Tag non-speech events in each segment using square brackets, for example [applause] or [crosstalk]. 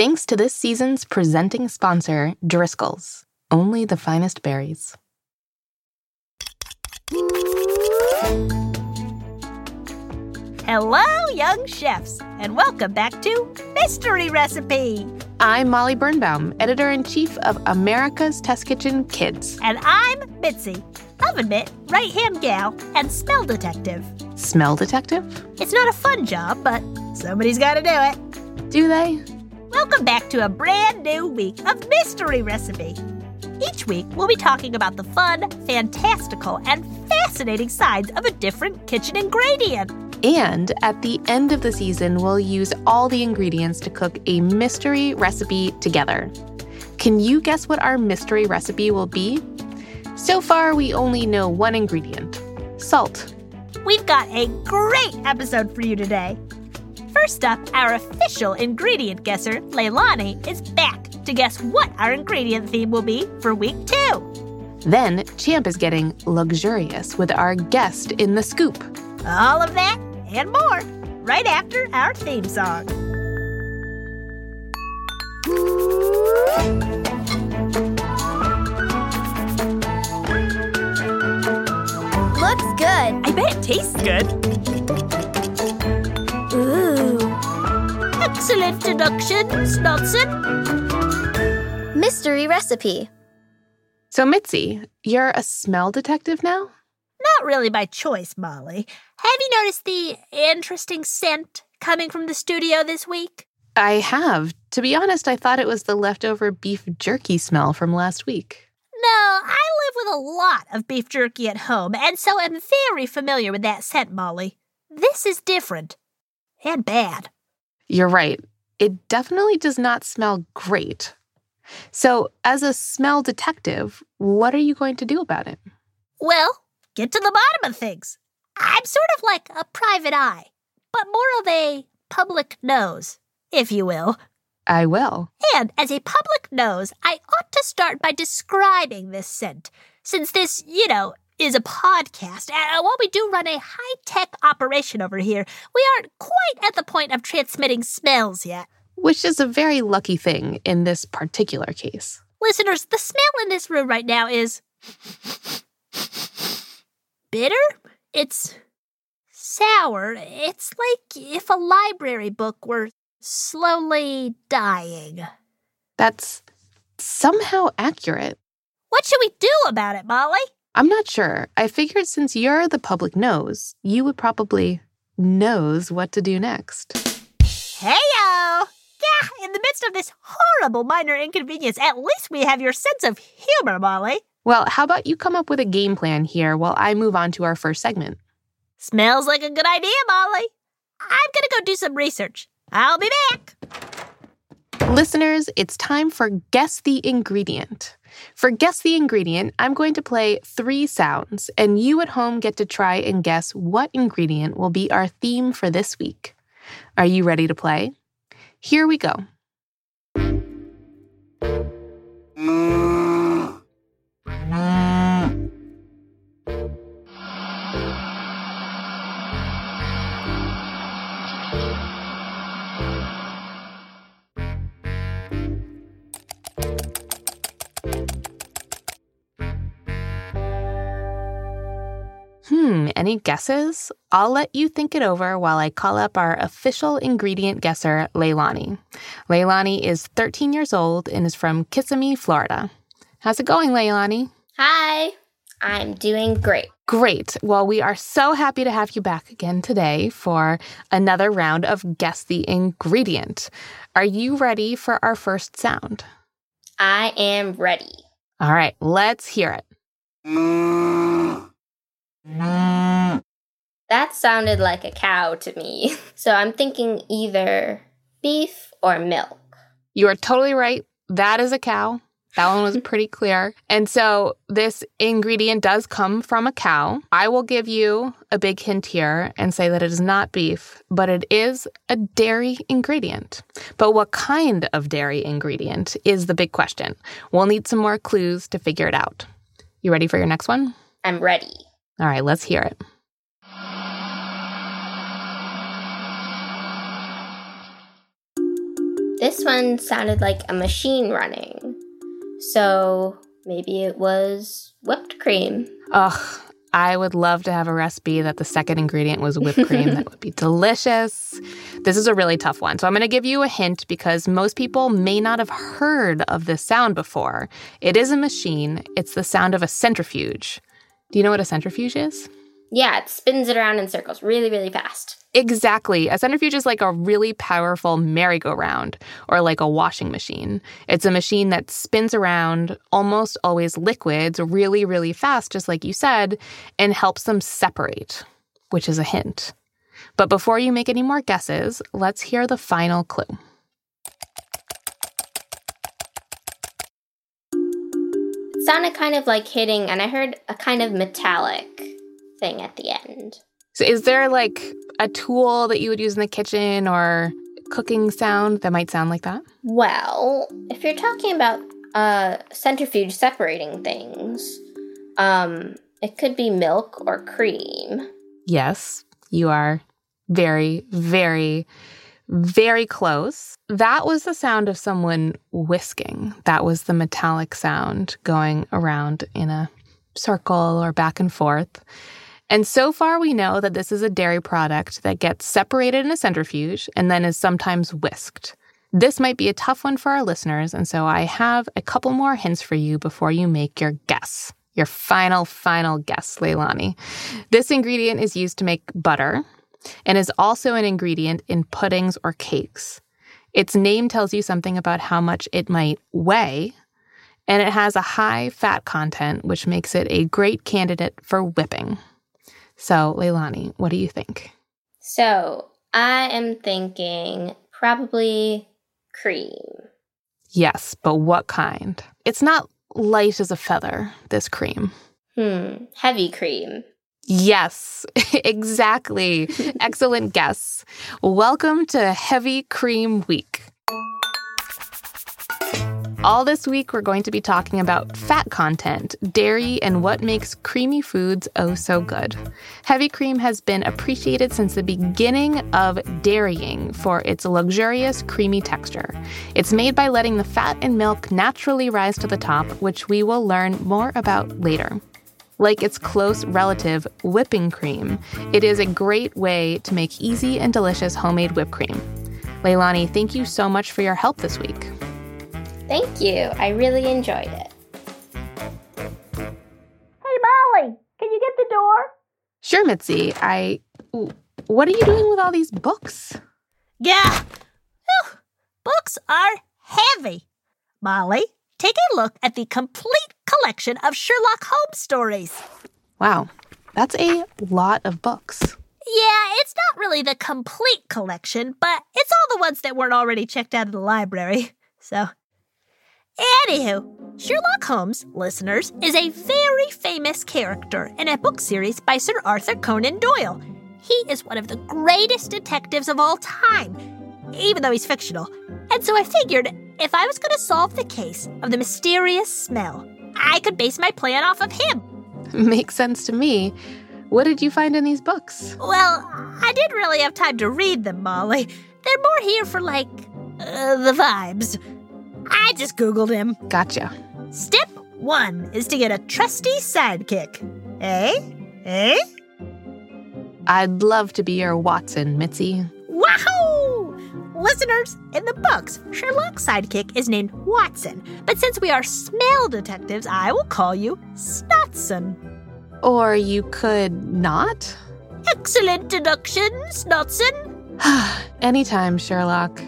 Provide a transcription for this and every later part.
Thanks to this season's presenting sponsor, Driscoll's. Only the finest berries. Hello, young chefs, and welcome back to Mystery Recipe. I'm Molly Birnbaum, editor in chief of America's Test Kitchen Kids. And I'm Mitzi, oven mitt, right hand gal, and smell detective. Smell detective? It's not a fun job, but somebody's got to do it. Do they? Welcome back to a brand new week of Mystery Recipe. Each week, we'll be talking about the fun, fantastical, and fascinating sides of a different kitchen ingredient. And at the end of the season, we'll use all the ingredients to cook a mystery recipe together. Can you guess what our mystery recipe will be? So far, we only know one ingredient salt. We've got a great episode for you today. First up, our official ingredient guesser, Leilani, is back to guess what our ingredient theme will be for week two. Then, Champ is getting luxurious with our guest in the scoop. All of that and more right after our theme song. Looks good. I bet it tastes good. Excellent deduction, Snotson. Mystery recipe. So, Mitzi, you're a smell detective now? Not really by choice, Molly. Have you noticed the interesting scent coming from the studio this week? I have. To be honest, I thought it was the leftover beef jerky smell from last week. No, I live with a lot of beef jerky at home, and so am very familiar with that scent, Molly. This is different. And bad. You're right. It definitely does not smell great. So, as a smell detective, what are you going to do about it? Well, get to the bottom of things. I'm sort of like a private eye, but more of a public nose, if you will. I will. And as a public nose, I ought to start by describing this scent, since this, you know, is a podcast. Uh, and while we do run a high tech operation over here, we aren't quite at the point of transmitting smells yet. Which is a very lucky thing in this particular case. Listeners, the smell in this room right now is bitter. It's sour. It's like if a library book were slowly dying. That's somehow accurate. What should we do about it, Molly? I'm not sure. I figured since you're the public nose, you would probably knows what to do next. Heyo! Yeah, in the midst of this horrible minor inconvenience, at least we have your sense of humor, Molly. Well, how about you come up with a game plan here while I move on to our first segment? Smells like a good idea, Molly. I'm gonna go do some research. I'll be back. Listeners, it's time for Guess the Ingredient. For Guess the Ingredient, I'm going to play three sounds, and you at home get to try and guess what ingredient will be our theme for this week. Are you ready to play? Here we go. Any guesses? I'll let you think it over while I call up our official ingredient guesser, Leilani. Leilani is 13 years old and is from Kissimmee, Florida. How's it going, Leilani? Hi. I'm doing great. Great. Well, we are so happy to have you back again today for another round of Guess the Ingredient. Are you ready for our first sound? I am ready. All right, let's hear it. Mm. Mm. That sounded like a cow to me. [laughs] So I'm thinking either beef or milk. You are totally right. That is a cow. That one was [laughs] pretty clear. And so this ingredient does come from a cow. I will give you a big hint here and say that it is not beef, but it is a dairy ingredient. But what kind of dairy ingredient is the big question? We'll need some more clues to figure it out. You ready for your next one? I'm ready. All right, let's hear it. This one sounded like a machine running. So maybe it was whipped cream. Ugh, I would love to have a recipe that the second ingredient was whipped cream. that would be [laughs] delicious. This is a really tough one. So I'm going to give you a hint because most people may not have heard of this sound before. It is a machine, it's the sound of a centrifuge. Do you know what a centrifuge is? Yeah, it spins it around in circles really, really fast. Exactly. A centrifuge is like a really powerful merry-go-round or like a washing machine. It's a machine that spins around almost always liquids really, really fast, just like you said, and helps them separate, which is a hint. But before you make any more guesses, let's hear the final clue. Sounded kind of like hitting, and I heard a kind of metallic thing at the end. So, is there like a tool that you would use in the kitchen or cooking sound that might sound like that? Well, if you're talking about a centrifuge separating things, um, it could be milk or cream. Yes, you are very, very, very close. That was the sound of someone whisking. That was the metallic sound going around in a circle or back and forth. And so far, we know that this is a dairy product that gets separated in a centrifuge and then is sometimes whisked. This might be a tough one for our listeners, and so I have a couple more hints for you before you make your guess. Your final, final guess, Leilani. This ingredient is used to make butter and is also an ingredient in puddings or cakes. Its name tells you something about how much it might weigh, and it has a high fat content, which makes it a great candidate for whipping. So, Leilani, what do you think? So I am thinking probably cream. Yes, but what kind? It's not light as a feather, this cream. Hmm, heavy cream. Yes, [laughs] exactly. Excellent guess. Welcome to Heavy Cream Week. All this week, we're going to be talking about fat content, dairy, and what makes creamy foods oh so good. Heavy cream has been appreciated since the beginning of dairying for its luxurious, creamy texture. It's made by letting the fat in milk naturally rise to the top, which we will learn more about later. Like its close relative, whipping cream, it is a great way to make easy and delicious homemade whipped cream. Leilani, thank you so much for your help this week. Thank you. I really enjoyed it. Hey, Molly, can you get the door? Sure, Mitzi. I. What are you doing with all these books? Yeah. Whew. Books are heavy. Molly, take a look at the complete collection of Sherlock Holmes stories. Wow, that's a lot of books. Yeah, it's not really the complete collection, but it's all the ones that weren't already checked out of the library. So, anywho, Sherlock Holmes, listeners, is a very famous character in a book series by Sir Arthur Conan Doyle. He is one of the greatest detectives of all time, even though he's fictional. And so I figured if I was going to solve the case of the mysterious smell, I could base my plan off of him. [laughs] Makes sense to me. What did you find in these books? Well, I didn't really have time to read them, Molly. They're more here for, like, uh, the vibes. I just Googled him. Gotcha. Step one is to get a trusty sidekick. Eh? Eh? I'd love to be your Watson, Mitzi. Listeners, in the books, Sherlock's sidekick is named Watson, but since we are smell detectives, I will call you Snotson. Or you could not? Excellent deduction, Snotson. [sighs] Anytime, Sherlock.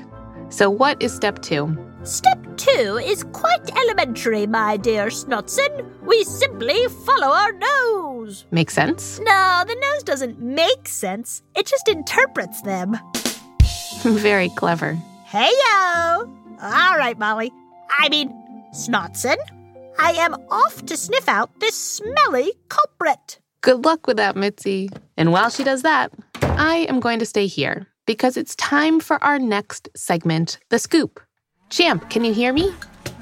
So, what is step two? Step two is quite elementary, my dear Snotson. We simply follow our nose. Makes sense? No, the nose doesn't make scents, it just interprets them. [laughs] Very clever. Hey yo! All right, Molly. I mean, Snotson. I am off to sniff out this smelly culprit. Good luck with that, Mitzi. And while she does that, I am going to stay here because it's time for our next segment, The Scoop. Champ, can you hear me?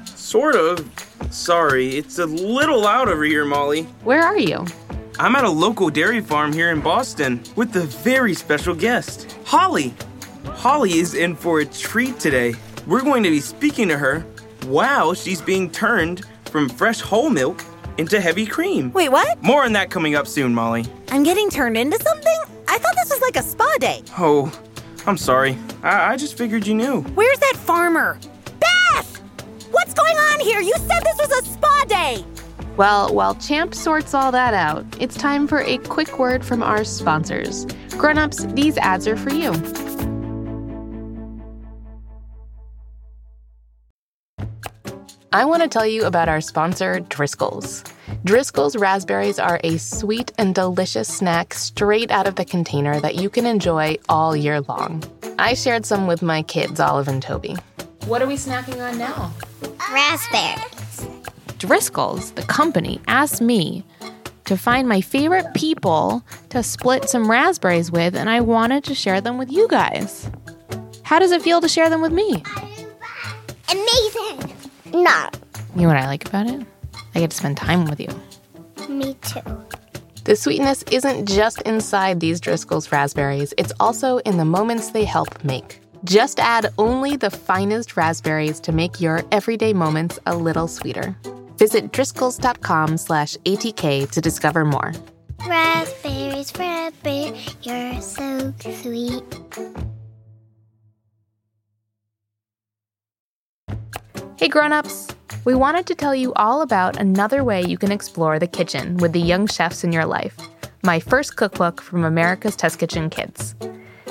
Sort of. Sorry, it's a little loud over here, Molly. Where are you? I'm at a local dairy farm here in Boston with a very special guest, Holly. Holly is in for a treat today. we're going to be speaking to her while she's being turned from fresh whole milk into heavy cream. Wait, what? More on that coming up soon, Molly. I'm getting turned into something? I thought this was like a spa day. Oh, I'm sorry. I, I just figured you knew. Where's that farmer? Beth! What's going on here? You said this was a spa day. Well, while Champ sorts all that out, it's time for a quick word from our sponsors. Grown-ups, these ads are for you. I want to tell you about our sponsor, Driscoll's. Driscoll's raspberries are a sweet and delicious snack straight out of the container that you can enjoy all year long. I shared some with my kids, Olive and Toby. What are we snacking on now? Raspberries. Driscoll's, the company, asked me to find my favorite people to split some raspberries with, and I wanted to share them with you guys. How does it feel to share them with me? Amazing. Not You know what I like about it? I get to spend time with you. me too. The sweetness isn't just inside these Driscoll's raspberries, it's also in the moments they help make. Just add only the finest raspberries to make your everyday moments a little sweeter. Visit driscolls.com slash ATK to discover more. Raspberries, raspberries, you're so sweet. Hey grown-ups! We wanted to tell you all about another way you can explore the kitchen with the young chefs in your life. My first cookbook from America's Test Kitchen Kids.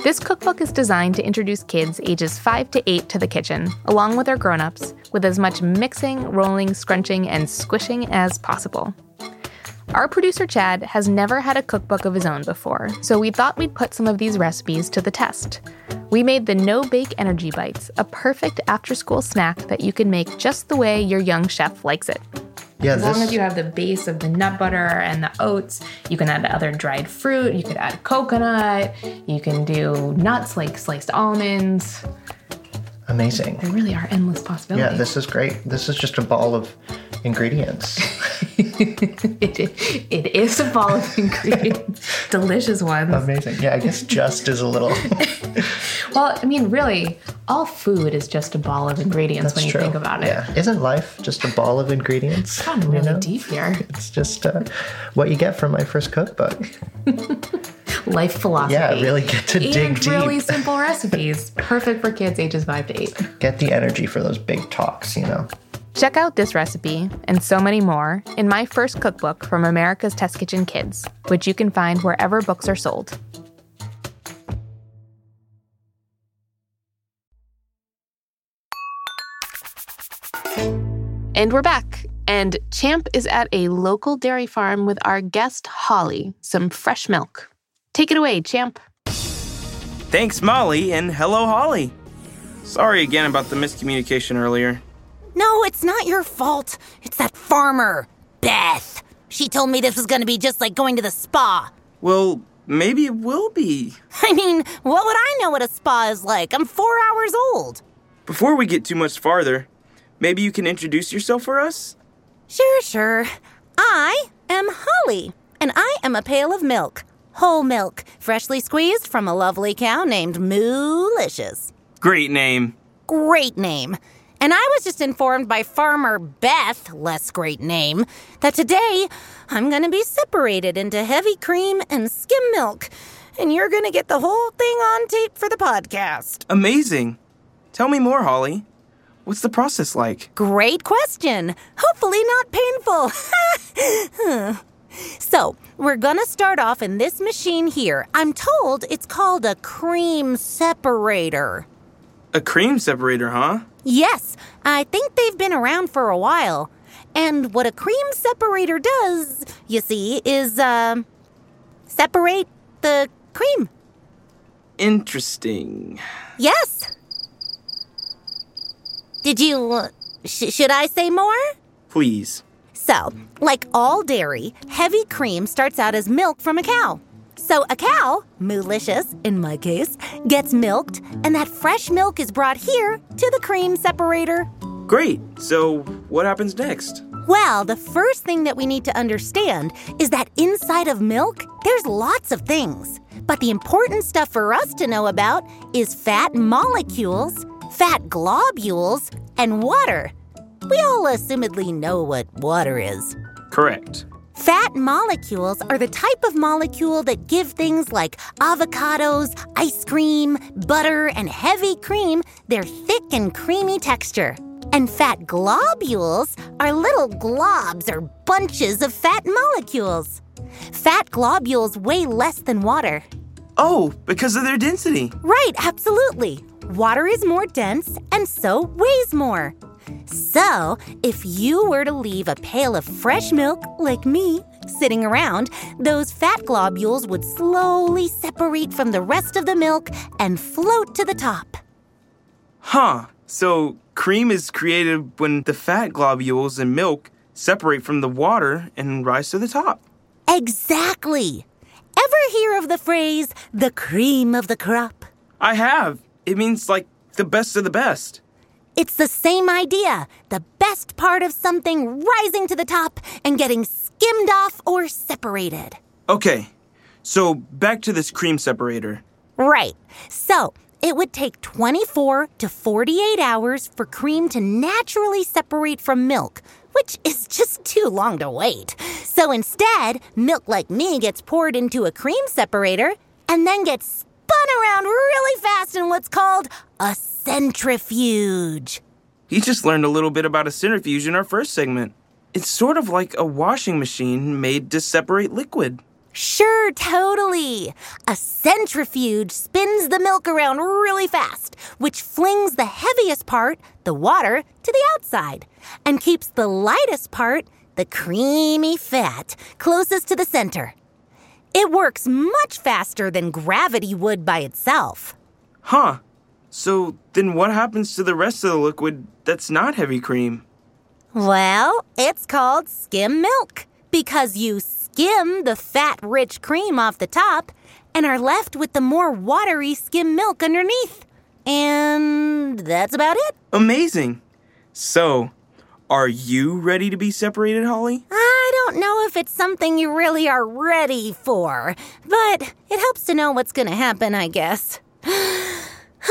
This cookbook is designed to introduce kids ages 5 to 8 to the kitchen, along with their grown-ups, with as much mixing, rolling, scrunching, and squishing as possible. Our producer Chad has never had a cookbook of his own before, so we thought we'd put some of these recipes to the test. We made the No Bake Energy Bites, a perfect after school snack that you can make just the way your young chef likes it. Yeah, As long as you have the base of the nut butter and the oats, you can add other dried fruit, you could add coconut, you can do nuts like sliced almonds. Amazing. There really are endless possibilities. Yeah, this is great. This is just a ball of ingredients. [laughs] it, it is a ball of ingredients, [laughs] delicious ones. amazing. Yeah, I guess [laughs] just is a little. Well, I mean, really, all food is just a ball of ingredients when you true. think about it. Yeah, isn't life just a ball of ingredients? It's Gotten you really know? deep here. It's just uh, what you get from my first cookbook. Life philosophy. Yeah, really get to and dig deep. really simple recipes. Perfect for kids ages 5 to 8. Get the energy for those big talks, you know. Check out this recipe and so many more in my first cookbook from America's Test Kitchen Kids, which you can find wherever books are sold. And we're back. And Champ is at a local dairy farm with our guest, Holly, some fresh milk. Take it away, Champ. Thanks, Molly, and hello, Holly. Sorry again about the miscommunication earlier. No, it's not your fault. It's that farmer, Beth. She told me this was going to be just like going to the spa. Well, maybe it will be. [laughs] I mean, what would I know what a spa is like? I'm four hours old. Before we get too much farther, maybe you can introduce yourself for us? Sure, sure. I am Holly, and I am a pail of milk. Whole milk, freshly squeezed from a lovely cow named Moolicious. Great name. Great name. And I was just informed by Farmer Beth, less great name, that today I'm going to be separated into heavy cream and skim milk. And you're going to get the whole thing on tape for the podcast. Amazing. Tell me more, Holly. What's the process like? Great question. Hopefully not painful. [laughs] so, we're gonna start off in this machine here. I'm told it's called a cream separator. A cream separator, huh? Yes, I think they've been around for a while. And what a cream separator does, you see, is, um, separate the cream. Interesting. Yes. Did you. Uh, sh- should I say more? Please. So, like all dairy, heavy cream starts out as milk from a cow. So, a cow, Moolicious in my case, gets milked, and that fresh milk is brought here to the cream separator. Great. So, what happens next? Well, the first thing that we need to understand is that inside of milk, there's lots of things. But the important stuff for us to know about is fat molecules fat globules, and water. We all assumedly know what water is. Correct. Fat molecules are the type of molecule that give things like avocados, ice cream, butter, and heavy cream their thick and creamy texture. And fat globules are little globs or bunches of fat molecules. Fat globules weigh less than water. Oh, because of their density. Right, absolutely. Water is more dense and so weighs more. So, if you were to leave a pail of fresh milk, like me, sitting around, those fat globules would slowly separate from the rest of the milk and float to the top. Huh. So cream is created when the fat globules in milk separate from the water and rise to the top. Exactly. Ever hear of the phrase, the cream of the crop? I have. It means like the best of the best. It's the same idea the best part of something rising to the top and getting skimmed off or separated. Okay. So back to this cream separator. Right. So it would take 24 to 48 hours for cream to naturally separate from milk, which is just too long to wait. So instead, milk like me gets poured into a cream separator and then gets spun around really fast in what's called a centrifuge. You just learned a little bit about a centrifuge in our first segment. It's sort of like a washing machine made to separate liquid. Sure, totally. A centrifuge spins the milk around really fast, which flings the heaviest part, the water, to the outside and keeps the lightest part, the creamy fat, closest to the center. It works much faster than gravity would by itself. Huh. So then what happens to the rest of the liquid that's not heavy cream? Well, it's called skim milk because you skim the fat rich cream off the top and are left with the more watery skim milk underneath. And that's about it. Amazing. So, are you ready to be separated, Holly? I don't know if it's something you really are ready for, but it helps to know what's gonna happen, I guess. [gasps] [gasps] [sighs]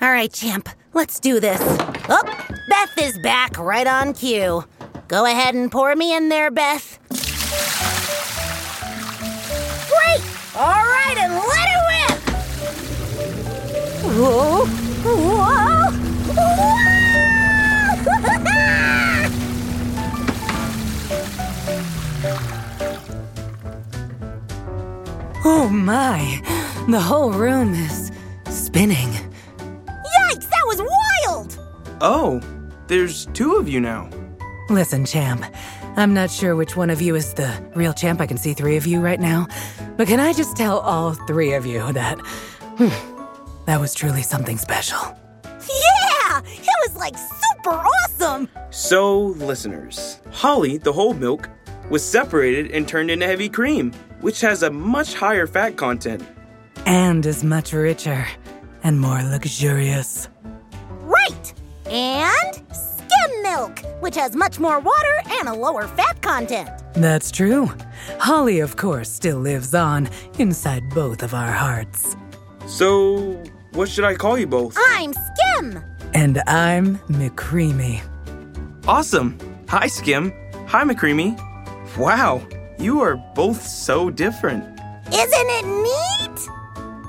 All right, champ, let's do this. Oh, Beth is back right on cue. Go ahead and pour me in there, Beth. Great! All right, and let it rip! Whoa! Whoa! Whoa! [laughs] Oh my, the whole room is spinning. Yikes, that was wild! Oh, there's two of you now. Listen, champ, I'm not sure which one of you is the real champ. I can see three of you right now. But can I just tell all three of you that hmm, that was truly something special? Yeah! It was like super awesome! So, listeners, Holly, the whole milk, was separated and turned into heavy cream, which has a much higher fat content. And is much richer and more luxurious. Right! And skim milk, which has much more water and a lower fat content. That's true. Holly, of course, still lives on inside both of our hearts. So, what should I call you both? I'm Skim! And I'm McCreamy. Awesome. Hi, Skim. Hi, McCreamy. Wow, you are both so different. Isn't it neat?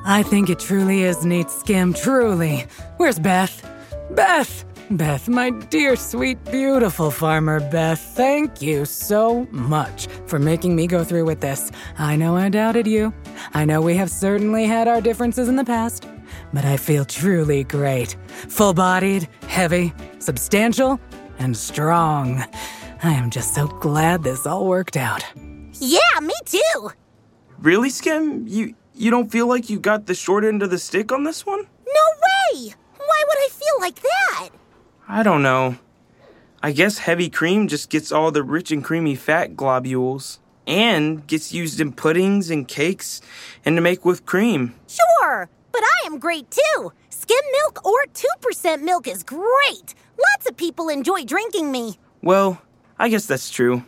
I think it truly is neat, Skim, truly. Where's Beth? Beth! Beth, my dear, sweet, beautiful farmer Beth, thank you so much for making me go through with this. I know I doubted you. I know we have certainly had our differences in the past, but I feel truly great. Full bodied, heavy, substantial, and strong. I am just so glad this all worked out. Yeah, me too. Really, Skim? You you don't feel like you got the short end of the stick on this one? No way! Why would I feel like that? I don't know. I guess heavy cream just gets all the rich and creamy fat globules and gets used in puddings and cakes and to make whipped cream. Sure, but I am great too. Skim milk or 2% milk is great. Lots of people enjoy drinking me. Well, I guess that's true.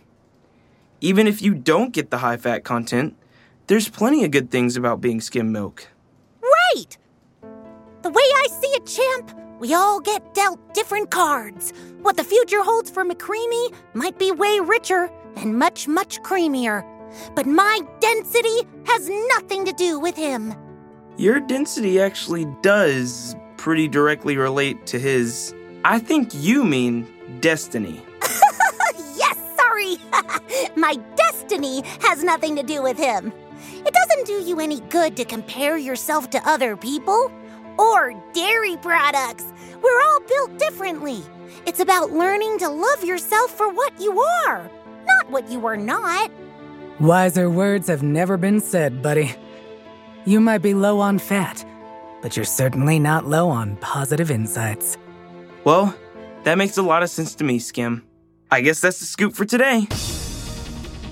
Even if you don't get the high fat content, there's plenty of good things about being skim milk. Right! The way I see it, champ, we all get dealt different cards. What the future holds for McCreamy might be way richer and much, much creamier. But my density has nothing to do with him. Your density actually does pretty directly relate to his. I think you mean destiny. [laughs] yes, sorry. [laughs] my destiny has nothing to do with him. It doesn't do you any good to compare yourself to other people or dairy products. We're all built differently. It's about learning to love yourself for what you are, not what you are not. Wiser words have never been said, buddy. You might be low on fat, but you're certainly not low on positive insights. Well, that makes a lot of sense to me, Skim. I guess that's the scoop for today.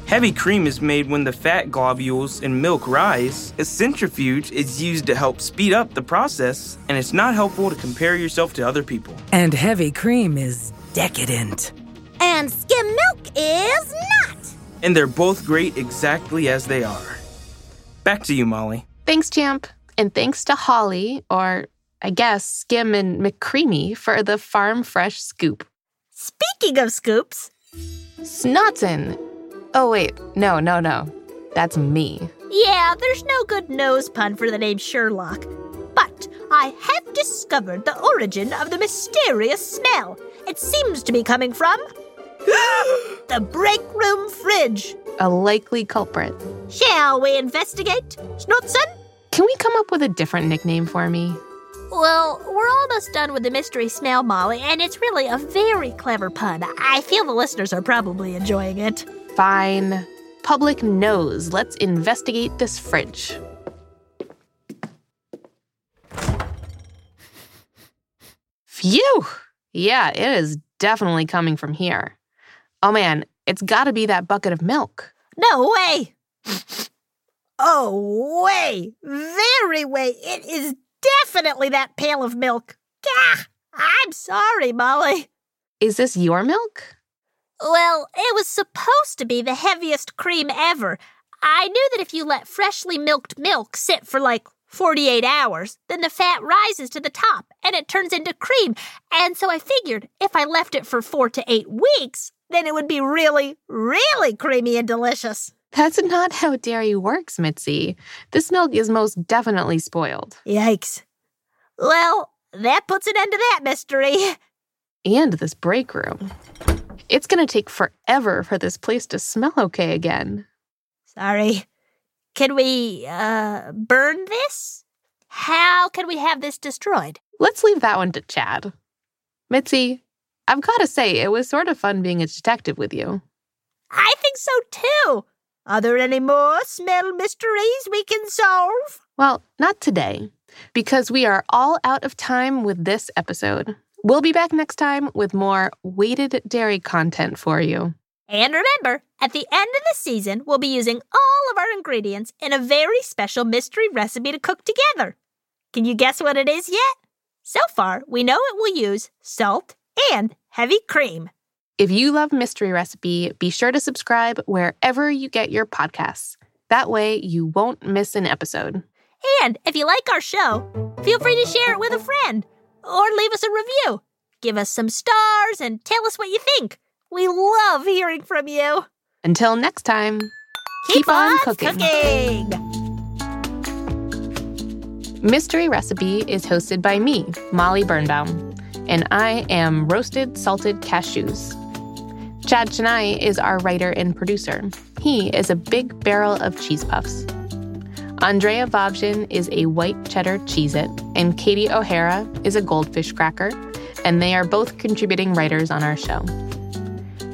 Heavy cream is made when the fat globules in milk rise. A centrifuge is used to help speed up the process, and it's not helpful to compare yourself to other people. And heavy cream is decadent. And skim milk is not. And they're both great exactly as they are. Back to you, Molly. Thanks, Champ. And thanks to Holly, or I guess Skim and McCreamy, for the farm fresh scoop. Speaking of scoops, Snotson. Oh, wait. No, no, no. That's me. yeah, there's no good nose pun for the name Sherlock. But I have discovered the origin of the mysterious smell. It seems to be coming from [gasps] the break room fridge. A likely culprit. Shall we investigate, Snotson? Can we come up with a different nickname for me? Well, we're almost done with the mystery smell, Molly, and it's really a very clever pun. I feel the listeners are probably enjoying it. Fine. Public nose. Let's investigate this fridge. Phew! Yeah, it is definitely coming from here. Oh man, it's gotta be that bucket of milk. No way! Oh, way! Very way! It is definitely that pail of milk. Gah! I'm sorry, Molly. Is this your milk? Well, it was supposed to be the heaviest cream ever. I knew that if you let freshly milked milk sit for like 48 hours, then the fat rises to the top and it turns into cream. And so I figured if I left it for four to eight weeks, then it would be really, really creamy and delicious. That's not how dairy works, Mitzi. This milk is most definitely spoiled. Yikes. Well, that puts an end to that mystery. And this break room. It's gonna take forever for this place to smell okay again. Sorry. Can we, uh, burn this? How can we have this destroyed? Let's leave that one to Chad. Mitzi, I've gotta say, it was sort of fun being a detective with you. I think so too. Are there any more smell mysteries we can solve? Well, not today, because we are all out of time with this episode. We'll be back next time with more weighted dairy content for you. And remember, at the end of the season, we'll be using all of our ingredients in a very special mystery recipe to cook together. Can you guess what it is yet? So far, we know it will use salt and heavy cream. If you love Mystery Recipe, be sure to subscribe wherever you get your podcasts. That way, you won't miss an episode. And if you like our show, feel free to share it with a friend or leave us a review. Give us some stars and tell us what you think. We love hearing from you. Until next time, Keep, on cooking. cooking. Mystery Recipe is hosted by me, Molly Birnbaum, and I am Roasted Salted Cashews. Chad Chenail is our writer and producer. He is a big barrel of cheese puffs. Andrea Vobjin is a white cheddar Cheez It, and Katie O'Hara is a goldfish cracker, and they are both contributing writers on our show.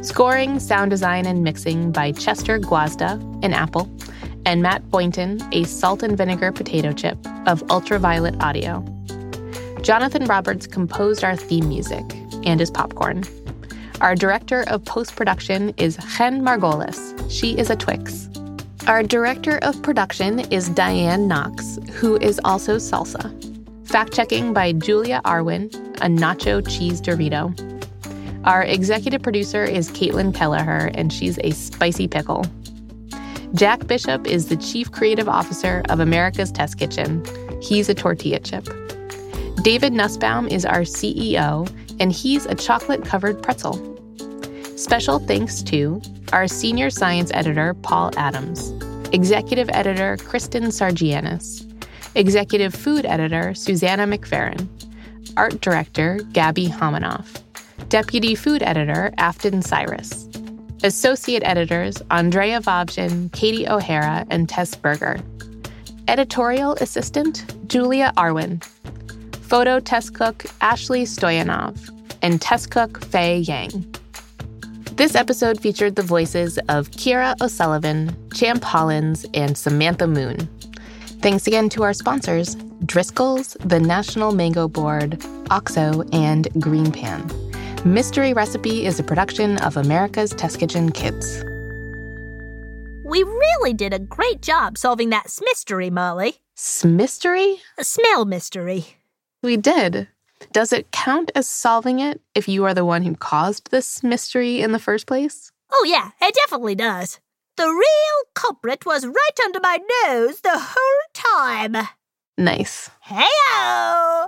Scoring, sound design, and mixing by Chester Gwazda, an apple, and Matt Boynton, a salt and vinegar potato chip of Ultraviolet Audio. Jonathan Roberts composed our theme music and is popcorn. Our director of post production is Chen Margolis. She is a Twix. Our director of production is Diane Knox, who is also salsa. Fact checking by Julia Arwin, a nacho cheese Dorito. Our executive producer is Caitlin Kelleher, and she's a spicy pickle. Jack Bishop is the chief creative officer of America's Test Kitchen. He's a tortilla chip. David Nussbaum is our CEO, and he's a chocolate covered pretzel. Special thanks to our senior science editor, Paul Adams, executive editor, Kristen Sargianis, executive food editor, Susanna McFerrin, art director, Gabby Homanoff, deputy food editor, Afton Cyrus, associate editors, Andrea Vovjin, Katie O'Hara, and Tess Berger, editorial assistant, Julia Arwin, photo test cook, Ashley Stoyanov, and test cook, Faye Yang. This episode featured the voices of Kira O'Sullivan, Champ Hollins, and Samantha Moon. Thanks again to our sponsors, Driscoll's, the National Mango Board, OXO, and Green Pan. Mystery Recipe is a production of America's Test Kitchen Kids. We really did a great job solving that mystery, Molly. Smystery? A smell mystery. We did. Does it count as solving it if you are the one who caused this mystery in the first place? Oh, yeah, it definitely does. The real culprit was right under my nose the whole time. Nice. Heyo!